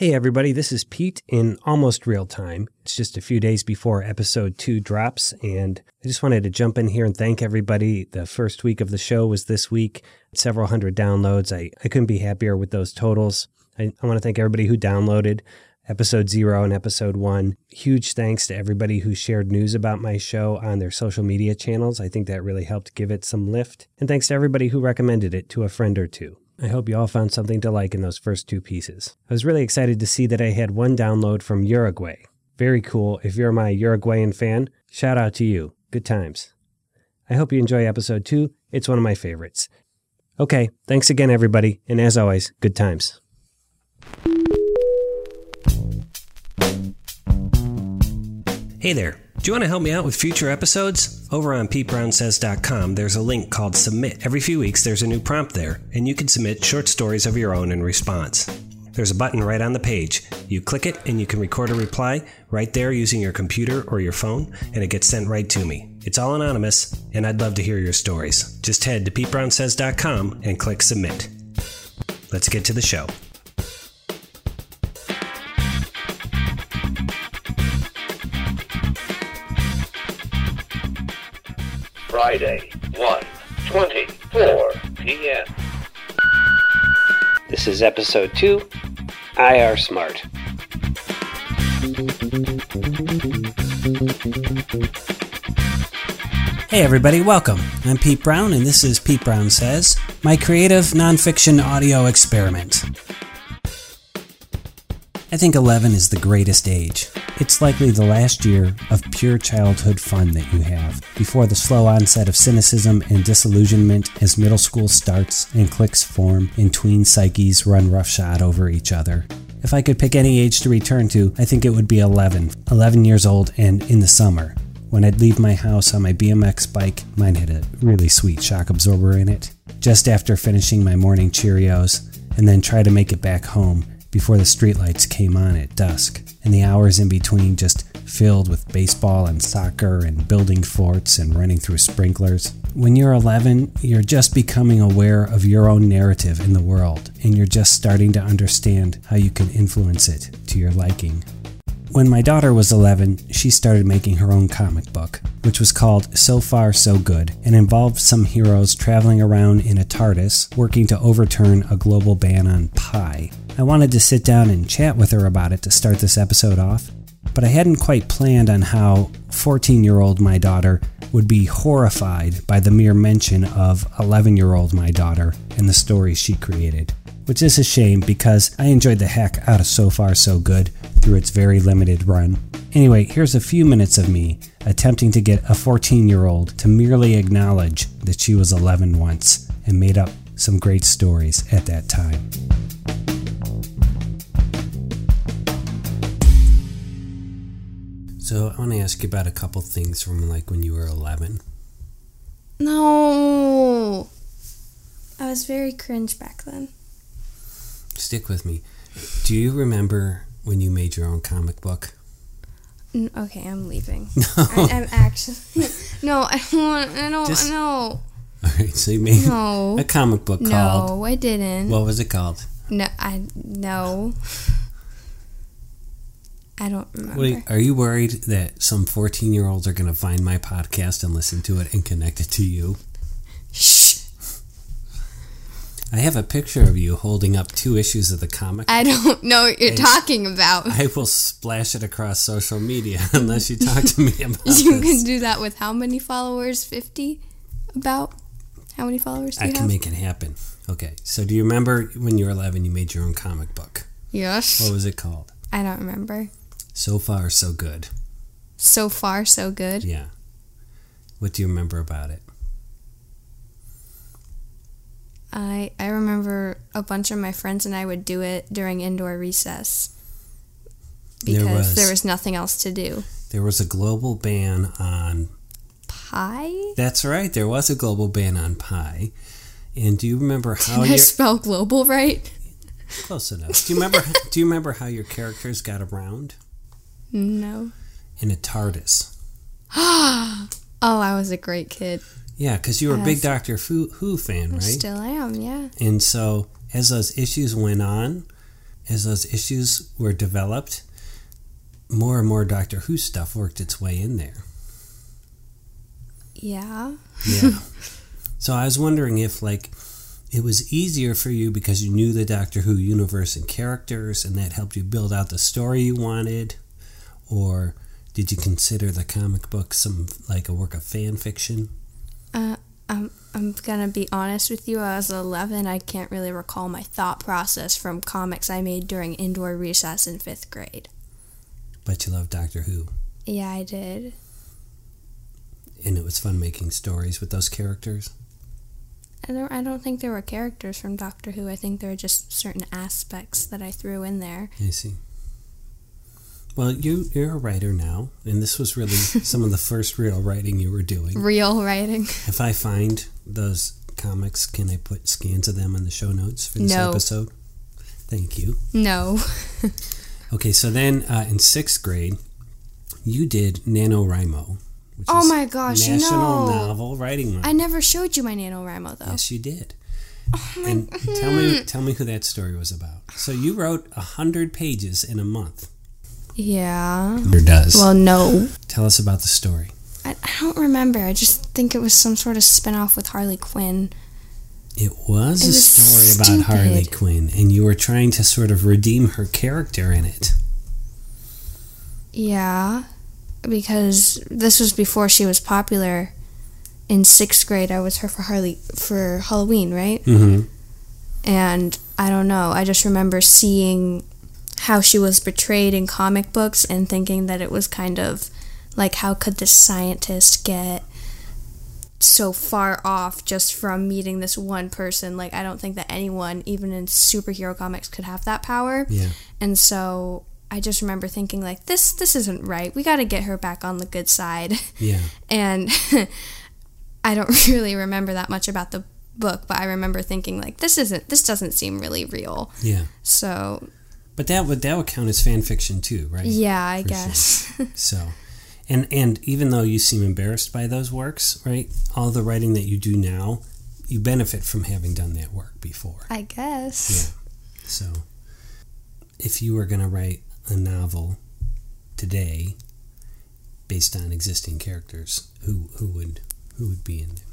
Hey, everybody, this is Pete in almost real time. It's just a few days before episode two drops, and I just wanted to jump in here and thank everybody. The first week of the show was this week, several hundred downloads. I, I couldn't be happier with those totals. I, I want to thank everybody who downloaded episode zero and episode one. Huge thanks to everybody who shared news about my show on their social media channels. I think that really helped give it some lift. And thanks to everybody who recommended it to a friend or two. I hope you all found something to like in those first two pieces. I was really excited to see that I had one download from Uruguay. Very cool. If you're my Uruguayan fan, shout out to you. Good times. I hope you enjoy episode two. It's one of my favorites. Okay, thanks again, everybody, and as always, good times. Hey there. Do you want to help me out with future episodes? Over on PeteBrownSays.com, there's a link called Submit. Every few weeks, there's a new prompt there, and you can submit short stories of your own in response. There's a button right on the page. You click it, and you can record a reply right there using your computer or your phone, and it gets sent right to me. It's all anonymous, and I'd love to hear your stories. Just head to PeteBrownSays.com and click Submit. Let's get to the show. Friday, 1 24 p.m. This is episode 2 IR Smart. Hey, everybody, welcome. I'm Pete Brown, and this is Pete Brown Says, my creative nonfiction audio experiment. I think 11 is the greatest age. It's likely the last year of pure childhood fun that you have, before the slow onset of cynicism and disillusionment as middle school starts and cliques form and tween psyches run roughshod over each other. If I could pick any age to return to, I think it would be 11. 11 years old and in the summer. When I'd leave my house on my BMX bike, mine had a really sweet shock absorber in it, just after finishing my morning Cheerios, and then try to make it back home before the streetlights came on at dusk, and the hours in between just filled with baseball and soccer and building forts and running through sprinklers. When you're 11, you're just becoming aware of your own narrative in the world, and you're just starting to understand how you can influence it to your liking. When my daughter was 11, she started making her own comic book, which was called So Far So Good and involved some heroes traveling around in a TARDIS working to overturn a global ban on pie. I wanted to sit down and chat with her about it to start this episode off, but I hadn't quite planned on how 14 year old my daughter would be horrified by the mere mention of 11 year old my daughter and the stories she created. Which is a shame because I enjoyed the heck out of So Far So Good through its very limited run. Anyway, here's a few minutes of me attempting to get a 14 year old to merely acknowledge that she was 11 once and made up some great stories at that time. So, I want to ask you about a couple things from like when you were 11. No. I was very cringe back then. Stick with me. Do you remember when you made your own comic book? N- okay, I'm leaving. No. I, am actually. no, I don't want. I don't. Just- no. All right, so you made No. a comic book called. No, I didn't. What was it called? no, I no. I don't remember. You, are you worried that some 14 year olds are going to find my podcast and listen to it and connect it to you? I have a picture of you holding up two issues of the comic. I don't know what you're talking about. I will splash it across social media unless you talk to me about you this. can do that with how many followers? Fifty. About. How many followers do I you can have? make it happen. Okay, so do you remember when you were 11 you made your own comic book? yes. What was it called? I don't remember. So far, so good. So far, so good. Yeah. What do you remember about it? I I remember a bunch of my friends and I would do it during indoor recess There because was- there was nothing else to do. There was a global ban on. Pie? That's right, there was a global ban on pie. And do you remember how Did I spell global right? close enough? Do you remember? do you remember how your characters got around No. in a TARDIS? Oh, I was a great kid. Yeah, because you were a big Doctor Who, Who fan, right? Still am, yeah. And so, as those issues went on, as those issues were developed, more and more Doctor Who stuff worked its way in there. Yeah. Yeah. so I was wondering if, like, it was easier for you because you knew the Doctor Who universe and characters, and that helped you build out the story you wanted, or did you consider the comic book some like a work of fan fiction? Uh, I'm, I'm gonna be honest with you. I was 11. I can't really recall my thought process from comics I made during indoor recess in fifth grade. But you love Doctor Who, Yeah, I did. and it was fun making stories with those characters. I don't. I don't think there were characters from Doctor Who. I think there were just certain aspects that I threw in there. I see. Well, you you're a writer now, and this was really some of the first real writing you were doing. Real writing. If I find those comics, can I put scans of them in the show notes for this No. episode? Thank you. No. Okay, so then uh, in sixth grade, you did NaNoWriMo. Which Oh is my gosh, National no. Novel Writing Month. I never showed you my NaNoWriMo though. Yes, you did. Oh and tell me, tell me who that story was about. So you wrote a hundred pages in a month. Yeah. Or does. Well, no. tell us about the story. I, I don't remember. I just think it was some sort of spin-off with Harley Quinn. It was It a was story about Harley. Quinn, and you were trying to sort of redeem her character in it. Yeah, because this was before she was popular. In sixth grade, I was her for Harley for Halloween, right? Mm-hmm. And I don't know. I just remember seeing how she was portrayed in comic books and thinking that it was kind of like, how could this scientist get so far off just from meeting this one person? Like, I don't think that anyone, even in superhero comics, could have that power. Yeah. And so I just remember thinking like this this isn't right. We got to get her back on the good side. Yeah. And I don't really remember that much about the book, but I remember thinking like this isn't this doesn't seem really real. Yeah. So, But that would that would count as fan fiction too, right? yeah, I For sure. guess. So, and and even though you seem embarrassed by those works, right? All the writing that you do now, you benefit from having done that work before. I guess. Yeah. So, if you were going to write a novel today based on existing characters, who who would who would be in them?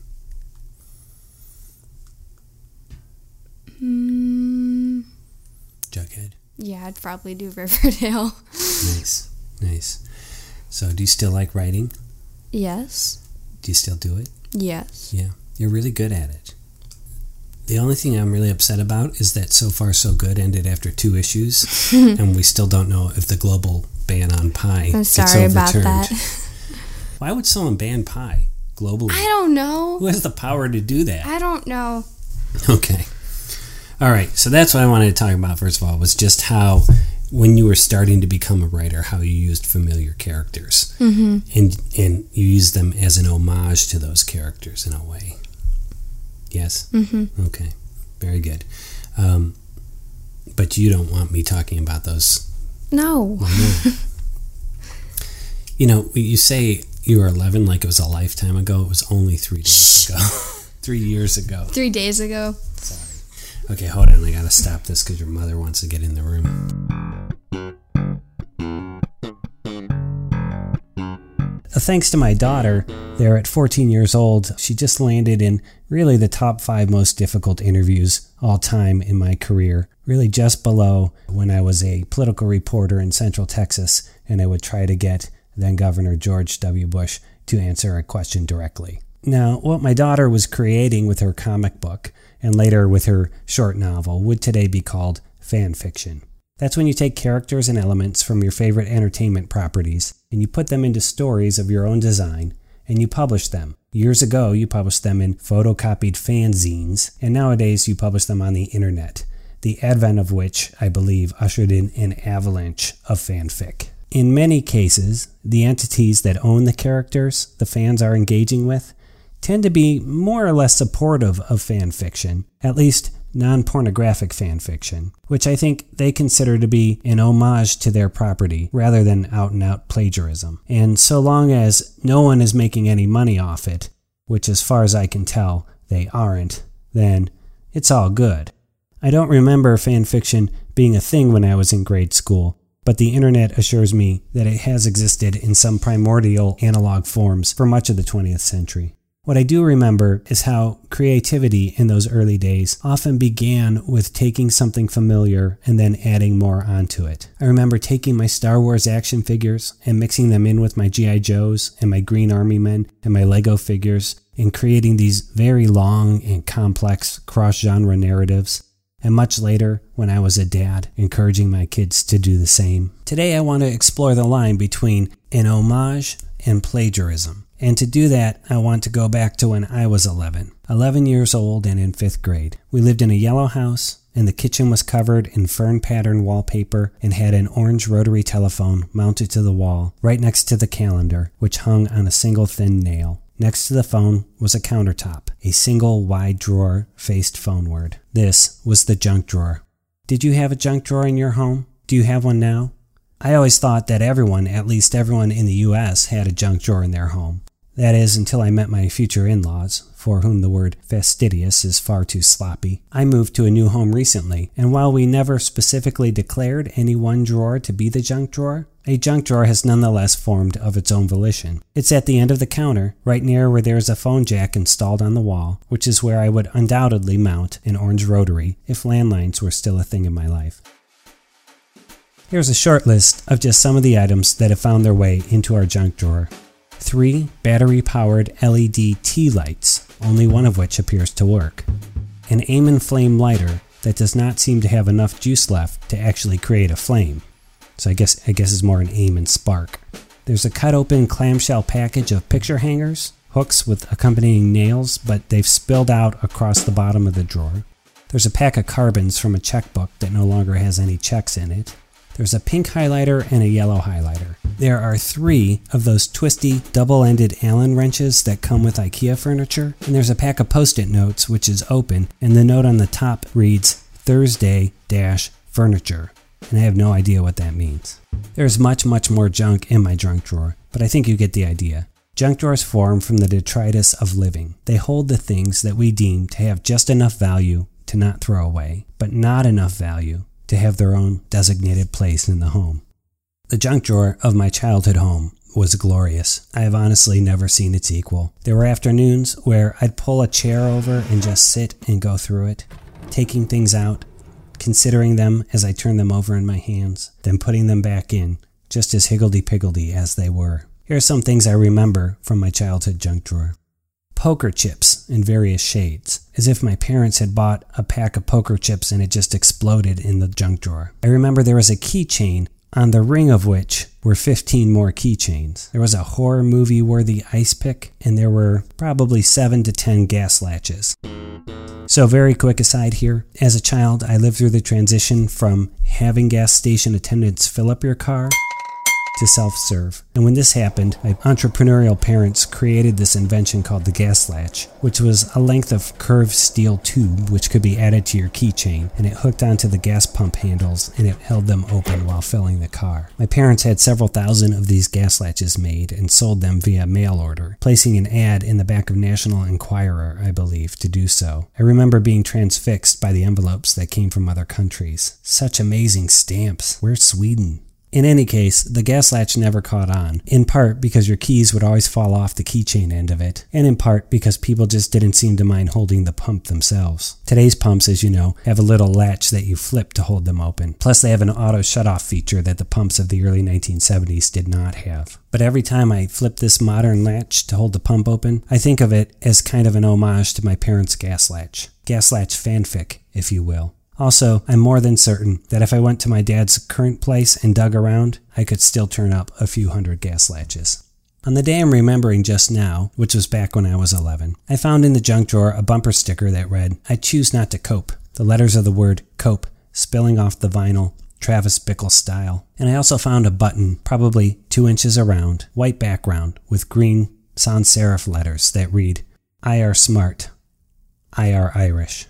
Mm, Jughead. Yeah, I'd probably do Riverdale. Nice, nice. So, do you still like writing? yes. Do you still do it? Yes. Yeah, you're really good at it. The only thing I'm really upset about is that So Far So Good ended after two issues, and we still don't know if the global ban on pie I'm gets sorry about overturned. that. Why would someone ban pie globally? I don't know. Who has the power to do that? I don't know. Okay. All right. So that's what I wanted to talk about first of all was just how when you were starting to become a writer, how you used familiar characters, mm-hmm. and and you used them as an homage to those characters in a way. Yes. Mm-hmm. Okay. Very good. Um, but you don't want me talking about those. No. You know, you say you were 11 like it was a lifetime ago. It was only three days ago. three years ago. Three days ago. Okay, hold on. I gotta stop this because your mother wants to get in the room. Uh, Thanks to my daughter, there at 14 years old, she just landed in really the top five most difficult interviews all time in my career. Really just below when I was a political reporter in Central Texas and I would try to get then Governor George W. Bush to answer a question directly. Now, what my daughter was creating with her comic book and later with her short novel would today be called fan fiction. That's when you take characters and elements from your favorite entertainment properties and you put them into stories of your own design and you publish them. Years ago, you published them in photocopied fanzines, and nowadays you publish them on the internet, the advent of which, I believe, ushered in an avalanche of fanfic. In many cases, the entities that own the characters the fans are engaging with tend to be more or less supportive of fan fiction, at least non pornographic fan fiction, which I think they consider to be an homage to their property rather than out and out plagiarism. And so long as no one is making any money off it, which as far as I can tell they aren't, then it's all good. I don't remember fan fiction being a thing when I was in grade school, but the internet assures me that it has existed in some primordial analog forms for much of the 20th century. What I do remember is how creativity in those early days often began with taking something familiar and then adding more onto it. I remember taking my Star Wars action figures and mixing them in with my G.I. Joes and my Green Army Men and my Lego figures and creating these very long and complex cross genre narratives. And much later, when I was a dad, encouraging my kids to do the same. Today, I want to explore the line between an homage and plagiarism. And to do that, I want to go back to when I was 11. 11 years old and in fifth grade. We lived in a yellow house, and the kitchen was covered in fern pattern wallpaper and had an orange rotary telephone mounted to the wall right next to the calendar, which hung on a single thin nail. Next to the phone was a countertop. A single wide drawer faced phoneward. This was the junk drawer. Did you have a junk drawer in your home? Do you have one now? I always thought that everyone, at least everyone in the US, had a junk drawer in their home. That is, until I met my future in laws, for whom the word fastidious is far too sloppy. I moved to a new home recently, and while we never specifically declared any one drawer to be the junk drawer, a junk drawer has nonetheless formed of its own volition. It's at the end of the counter, right near where there is a phone jack installed on the wall, which is where I would undoubtedly mount an orange rotary if landlines were still a thing in my life. Here's a short list of just some of the items that have found their way into our junk drawer three battery powered LED tea lights, only one of which appears to work, an aim and flame lighter that does not seem to have enough juice left to actually create a flame. So I guess I guess it's more an aim and spark. There's a cut open clamshell package of picture hangers, hooks with accompanying nails, but they've spilled out across the bottom of the drawer. There's a pack of carbons from a checkbook that no longer has any checks in it. There's a pink highlighter and a yellow highlighter. There are three of those twisty, double ended Allen wrenches that come with IKEA furniture. And there's a pack of post it notes, which is open, and the note on the top reads Thursday dash furniture. And I have no idea what that means. There's much, much more junk in my junk drawer, but I think you get the idea. Junk drawers form from the detritus of living. They hold the things that we deem to have just enough value to not throw away, but not enough value to have their own designated place in the home. The junk drawer of my childhood home was glorious. I have honestly never seen its equal. There were afternoons where I'd pull a chair over and just sit and go through it, taking things out, considering them as I turned them over in my hands, then putting them back in, just as higgledy piggledy as they were. Here are some things I remember from my childhood junk drawer poker chips in various shades, as if my parents had bought a pack of poker chips and it just exploded in the junk drawer. I remember there was a keychain on the ring of which were 15 more keychains. There was a horror movie worthy ice pick, and there were probably 7 to 10 gas latches. So, very quick aside here. As a child, I lived through the transition from having gas station attendants fill up your car to self serve. And when this happened, my entrepreneurial parents created this invention called the gas latch, which was a length of curved steel tube which could be added to your keychain, and it hooked onto the gas pump handles and it held them open while filling the car. My parents had several thousand of these gas latches made and sold them via mail order, placing an ad in the back of National Enquirer, I believe, to do so. I remember being transfixed by the envelopes that came from other countries. Such amazing stamps. Where's Sweden? In any case, the gas latch never caught on, in part because your keys would always fall off the keychain end of it, and in part because people just didn't seem to mind holding the pump themselves. Today's pumps, as you know, have a little latch that you flip to hold them open. Plus, they have an auto shut-off feature that the pumps of the early 1970s did not have. But every time I flip this modern latch to hold the pump open, I think of it as kind of an homage to my parents' gas latch. Gas latch fanfic, if you will. Also, I'm more than certain that if I went to my dad's current place and dug around, I could still turn up a few hundred gas latches. On the day I'm remembering just now, which was back when I was 11, I found in the junk drawer a bumper sticker that read, I choose not to cope. The letters of the word cope spilling off the vinyl, Travis Bickle style. And I also found a button, probably two inches around, white background, with green sans serif letters that read, I are smart, I are Irish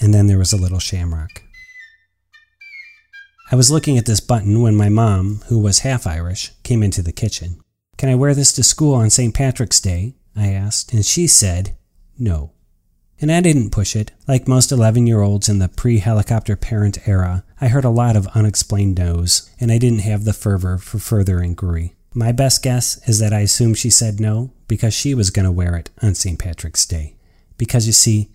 and then there was a little shamrock. I was looking at this button when my mom, who was half Irish, came into the kitchen. Can I wear this to school on St. Patrick's Day? I asked, and she said, no. And I didn't push it. Like most 11 year olds in the pre helicopter parent era, I heard a lot of unexplained no's, and I didn't have the fervor for further inquiry. My best guess is that I assumed she said no because she was going to wear it on St. Patrick's Day. Because you see,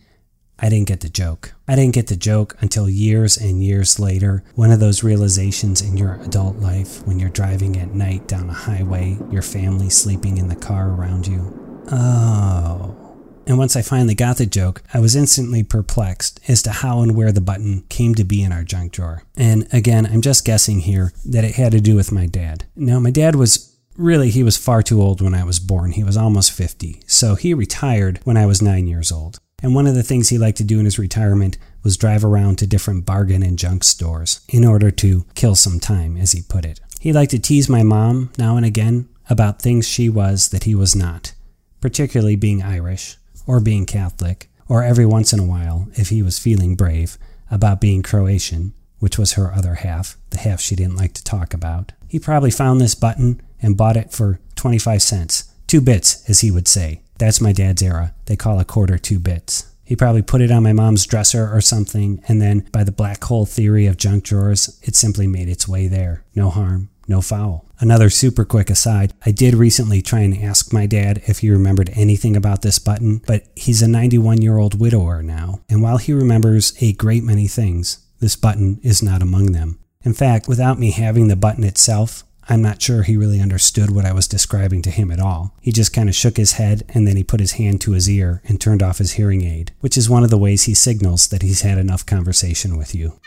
I didn't get the joke. I didn't get the joke until years and years later. One of those realizations in your adult life when you're driving at night down a highway, your family sleeping in the car around you. Oh. And once I finally got the joke, I was instantly perplexed as to how and where the button came to be in our junk drawer. And again, I'm just guessing here that it had to do with my dad. Now, my dad was really, he was far too old when I was born. He was almost 50. So he retired when I was nine years old. And one of the things he liked to do in his retirement was drive around to different bargain and junk stores in order to kill some time, as he put it. He liked to tease my mom now and again about things she was that he was not, particularly being Irish or being Catholic, or every once in a while, if he was feeling brave, about being Croatian, which was her other half, the half she didn't like to talk about. He probably found this button and bought it for 25 cents. Two bits, as he would say. That's my dad's era. They call a quarter two bits. He probably put it on my mom's dresser or something, and then, by the black hole theory of junk drawers, it simply made its way there. No harm, no foul. Another super quick aside I did recently try and ask my dad if he remembered anything about this button, but he's a 91 year old widower now, and while he remembers a great many things, this button is not among them. In fact, without me having the button itself, I'm not sure he really understood what I was describing to him at all. He just kind of shook his head and then he put his hand to his ear and turned off his hearing aid, which is one of the ways he signals that he's had enough conversation with you.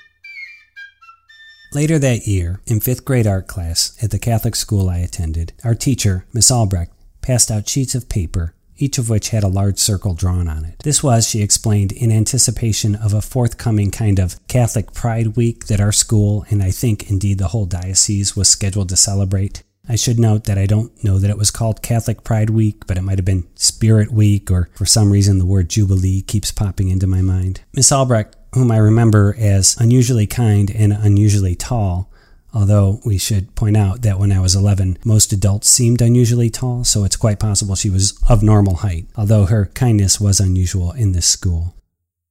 Later that year, in fifth grade art class at the Catholic school I attended, our teacher, Miss Albrecht, passed out sheets of paper, each of which had a large circle drawn on it. This was, she explained, in anticipation of a forthcoming kind of Catholic Pride Week that our school, and I think indeed the whole diocese, was scheduled to celebrate. I should note that I don't know that it was called Catholic Pride Week, but it might have been Spirit Week, or for some reason the word Jubilee keeps popping into my mind. Miss Albrecht whom I remember as unusually kind and unusually tall. Although we should point out that when I was 11, most adults seemed unusually tall, so it's quite possible she was of normal height, although her kindness was unusual in this school.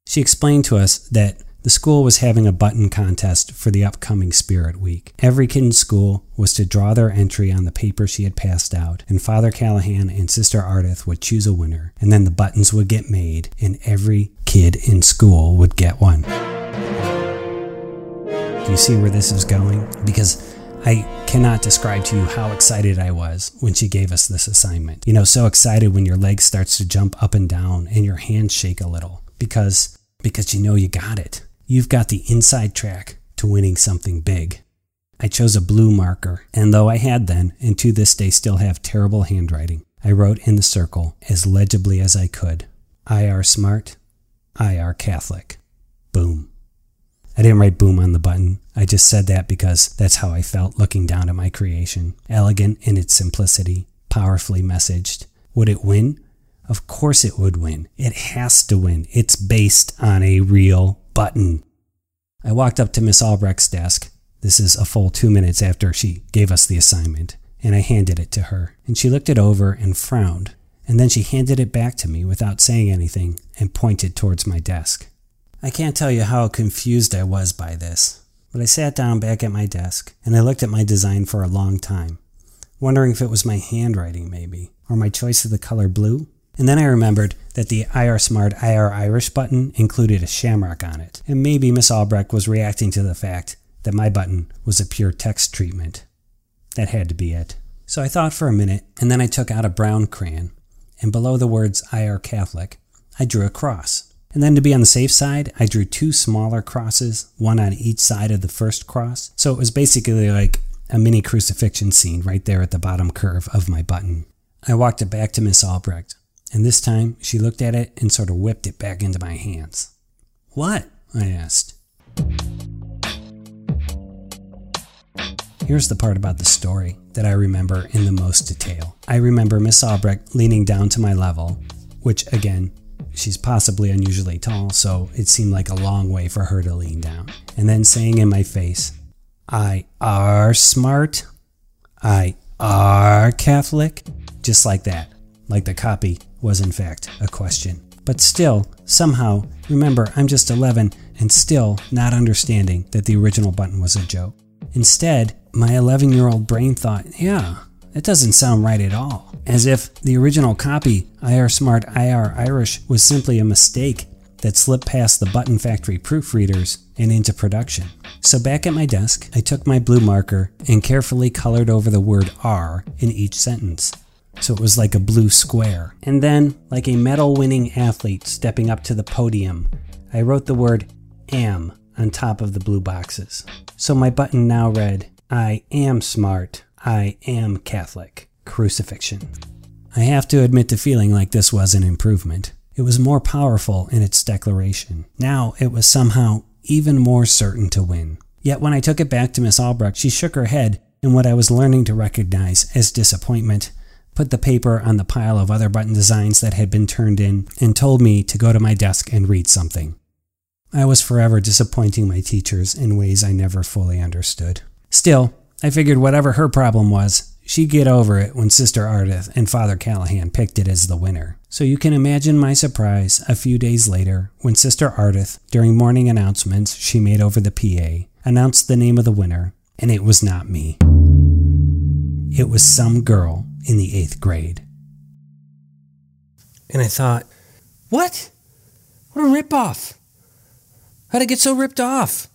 She explained to us that the school was having a button contest for the upcoming Spirit Week. Every kid in school was to draw their entry on the paper she had passed out, and Father Callahan and Sister Ardith would choose a winner, and then the buttons would get made, and every kid in school would get one. Do you see where this is going? Because I cannot describe to you how excited I was when she gave us this assignment. You know, so excited when your leg starts to jump up and down and your hands shake a little because because you know you got it. You've got the inside track to winning something big. I chose a blue marker, and though I had then, and to this day still have terrible handwriting, I wrote in the circle as legibly as I could I are Smart, I are Catholic. Boom. I didn't write boom on the button. I just said that because that's how I felt looking down at my creation. Elegant in its simplicity, powerfully messaged. Would it win? Of course it would win. It has to win. It's based on a real button. I walked up to Miss Albrecht's desk. This is a full two minutes after she gave us the assignment, and I handed it to her. And she looked it over and frowned, and then she handed it back to me without saying anything and pointed towards my desk. I can't tell you how confused I was by this, but I sat down back at my desk and I looked at my design for a long time, wondering if it was my handwriting maybe, or my choice of the color blue. And then I remembered that the IR Smart IR Irish button included a shamrock on it, and maybe Miss Albrecht was reacting to the fact that my button was a pure text treatment. That had to be it. So I thought for a minute, and then I took out a brown crayon, and below the words IR Catholic, I drew a cross. And then to be on the safe side, I drew two smaller crosses, one on each side of the first cross. So it was basically like a mini crucifixion scene right there at the bottom curve of my button. I walked it back to Miss Albrecht and this time she looked at it and sort of whipped it back into my hands. What? I asked. Here's the part about the story that I remember in the most detail. I remember Miss Albrecht leaning down to my level, which again, she's possibly unusually tall, so it seemed like a long way for her to lean down, and then saying in my face, I are smart. I are Catholic. Just like that, like the copy was in fact a question. But still, somehow, remember, I'm just 11, and still not understanding that the original button was a joke. Instead, my 11 year old brain thought, yeah, that doesn't sound right at all. As if the original copy, IR Smart IR Irish, was simply a mistake that slipped past the Button Factory proofreaders and into production. So back at my desk, I took my blue marker and carefully colored over the word R in each sentence. So it was like a blue square. And then, like a medal winning athlete stepping up to the podium, I wrote the word am on top of the blue boxes. So my button now read, I am smart, I am Catholic. Crucifixion. I have to admit to feeling like this was an improvement. It was more powerful in its declaration. Now it was somehow even more certain to win. Yet when I took it back to Miss Albrecht, she shook her head in what I was learning to recognize as disappointment, put the paper on the pile of other button designs that had been turned in, and told me to go to my desk and read something. I was forever disappointing my teachers in ways I never fully understood. Still, I figured whatever her problem was, she'd get over it when Sister Ardith and Father Callahan picked it as the winner. So you can imagine my surprise a few days later when Sister Ardith, during morning announcements she made over the PA, announced the name of the winner, and it was not me. It was some girl in the eighth grade. And I thought, what? What a ripoff! How'd I get so ripped off?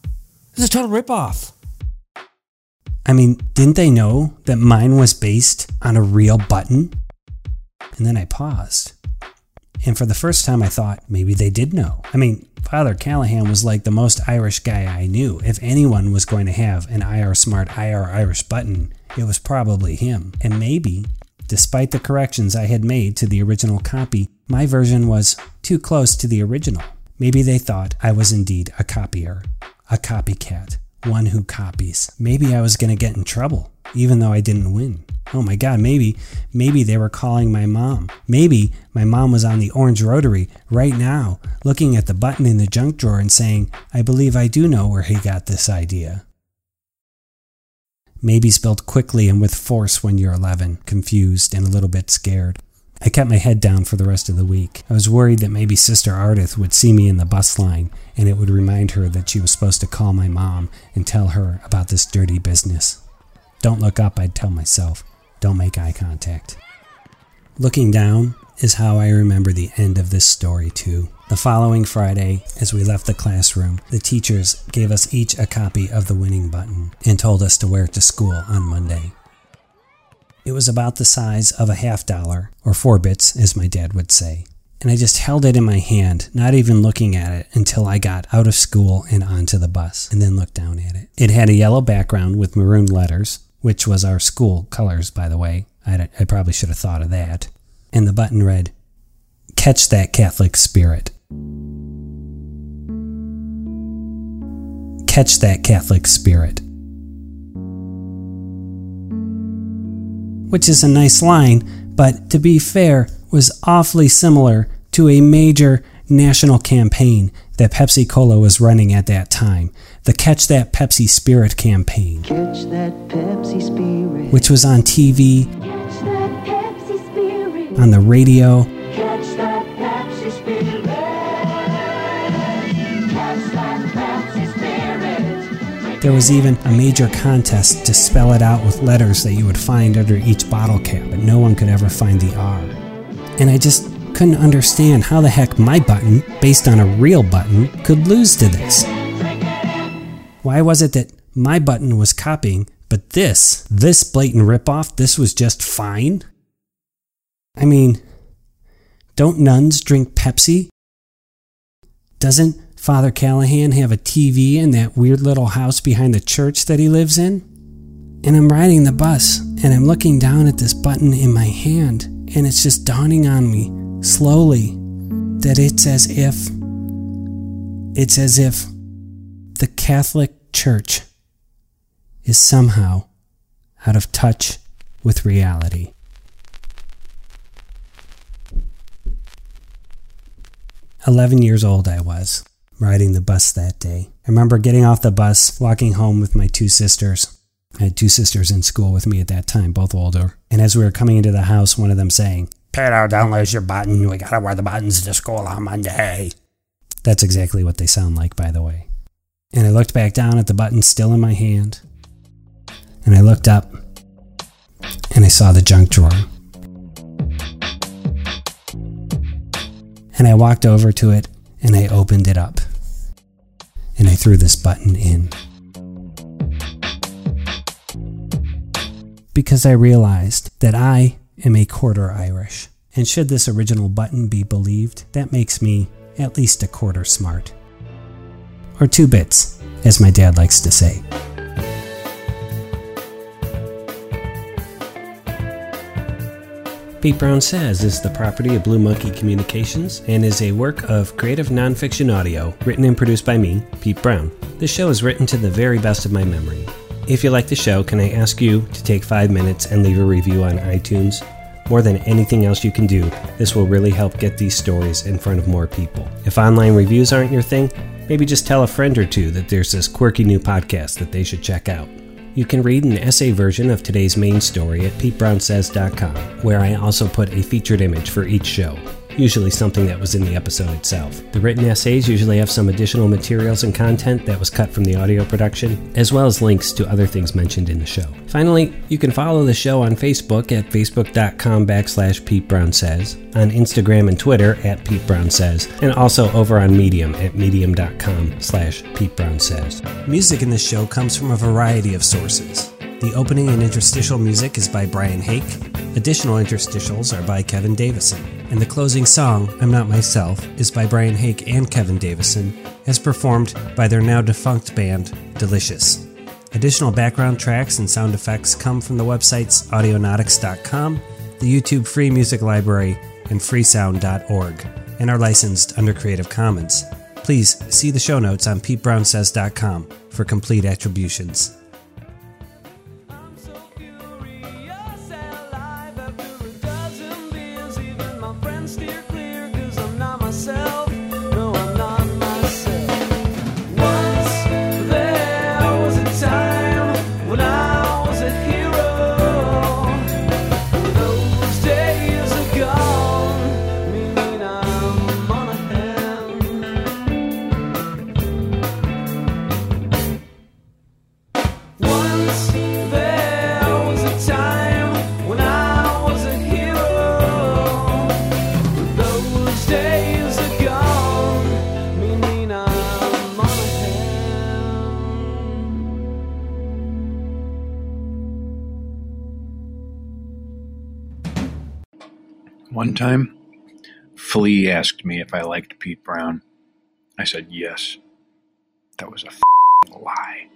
This is a total ripoff. I mean, didn't they know that mine was based on a real button? And then I paused. And for the first time, I thought maybe they did know. I mean, Father Callahan was like the most Irish guy I knew. If anyone was going to have an IR Smart IR Irish button, it was probably him. And maybe, despite the corrections I had made to the original copy, my version was too close to the original. Maybe they thought I was indeed a copier, a copycat, one who copies. Maybe I was going to get in trouble, even though I didn't win. Oh my god, maybe, maybe they were calling my mom. Maybe my mom was on the orange rotary right now, looking at the button in the junk drawer and saying, I believe I do know where he got this idea. Maybe spelled quickly and with force when you're 11, confused and a little bit scared. I kept my head down for the rest of the week. I was worried that maybe Sister Ardith would see me in the bus line and it would remind her that she was supposed to call my mom and tell her about this dirty business. Don't look up, I'd tell myself. Don't make eye contact. Looking down is how I remember the end of this story, too. The following Friday, as we left the classroom, the teachers gave us each a copy of the winning button and told us to wear it to school on Monday. It was about the size of a half dollar, or four bits, as my dad would say. And I just held it in my hand, not even looking at it until I got out of school and onto the bus, and then looked down at it. It had a yellow background with maroon letters, which was our school colors, by the way. I, I probably should have thought of that. And the button read, Catch that Catholic spirit. Catch that Catholic spirit. Which is a nice line, but to be fair, was awfully similar to a major national campaign that Pepsi Cola was running at that time the Catch That Pepsi Spirit campaign, Pepsi Spirit. which was on TV, Catch that Pepsi Spirit. on the radio, There was even a major contest to spell it out with letters that you would find under each bottle cap, but no one could ever find the R. And I just couldn't understand how the heck my button, based on a real button, could lose to this. Why was it that my button was copying, but this, this blatant ripoff, this was just fine? I mean, don't nuns drink Pepsi? Doesn't Father Callahan have a TV in that weird little house behind the church that he lives in? And I'm riding the bus and I'm looking down at this button in my hand and it's just dawning on me slowly that it's as if it's as if the Catholic Church is somehow out of touch with reality. Eleven years old I was, riding the bus that day. I remember getting off the bus, walking home with my two sisters. I had two sisters in school with me at that time, both older. And as we were coming into the house, one of them saying, Peter, don't lose your button. We gotta wear the buttons to school on Monday. That's exactly what they sound like, by the way. And I looked back down at the button still in my hand. And I looked up and I saw the junk drawer. And I walked over to it and I opened it up. And I threw this button in. Because I realized that I am a quarter Irish. And should this original button be believed, that makes me at least a quarter smart. Or two bits, as my dad likes to say. Pete Brown Says is the property of Blue Monkey Communications and is a work of creative nonfiction audio written and produced by me, Pete Brown. This show is written to the very best of my memory. If you like the show, can I ask you to take five minutes and leave a review on iTunes? More than anything else you can do, this will really help get these stories in front of more people. If online reviews aren't your thing, maybe just tell a friend or two that there's this quirky new podcast that they should check out. You can read an essay version of today's main story at PeteBrownSays.com, where I also put a featured image for each show, usually something that was in the episode itself. The written essays usually have some additional materials and content that was cut from the audio production, as well as links to other things mentioned in the show. Finally, you can follow the show on Facebook at facebook.com backslash Pete Brown Says, on Instagram and Twitter at Pete Brown Says, and also over on Medium at medium.com slash Pete Brown Says. Music in this show comes from a variety of sources. The opening and interstitial music is by Brian Hake. Additional interstitials are by Kevin Davison. And the closing song, I'm Not Myself, is by Brian Hake and Kevin Davison, as performed by their now defunct band, Delicious. Additional background tracks and sound effects come from the websites audionautix.com, the YouTube Free Music Library, and freesound.org, and are licensed under Creative Commons. Please see the show notes on PeteBrownSays.com for complete attributions. Myself. Time, Flea asked me if I liked Pete Brown. I said yes. That was a lie.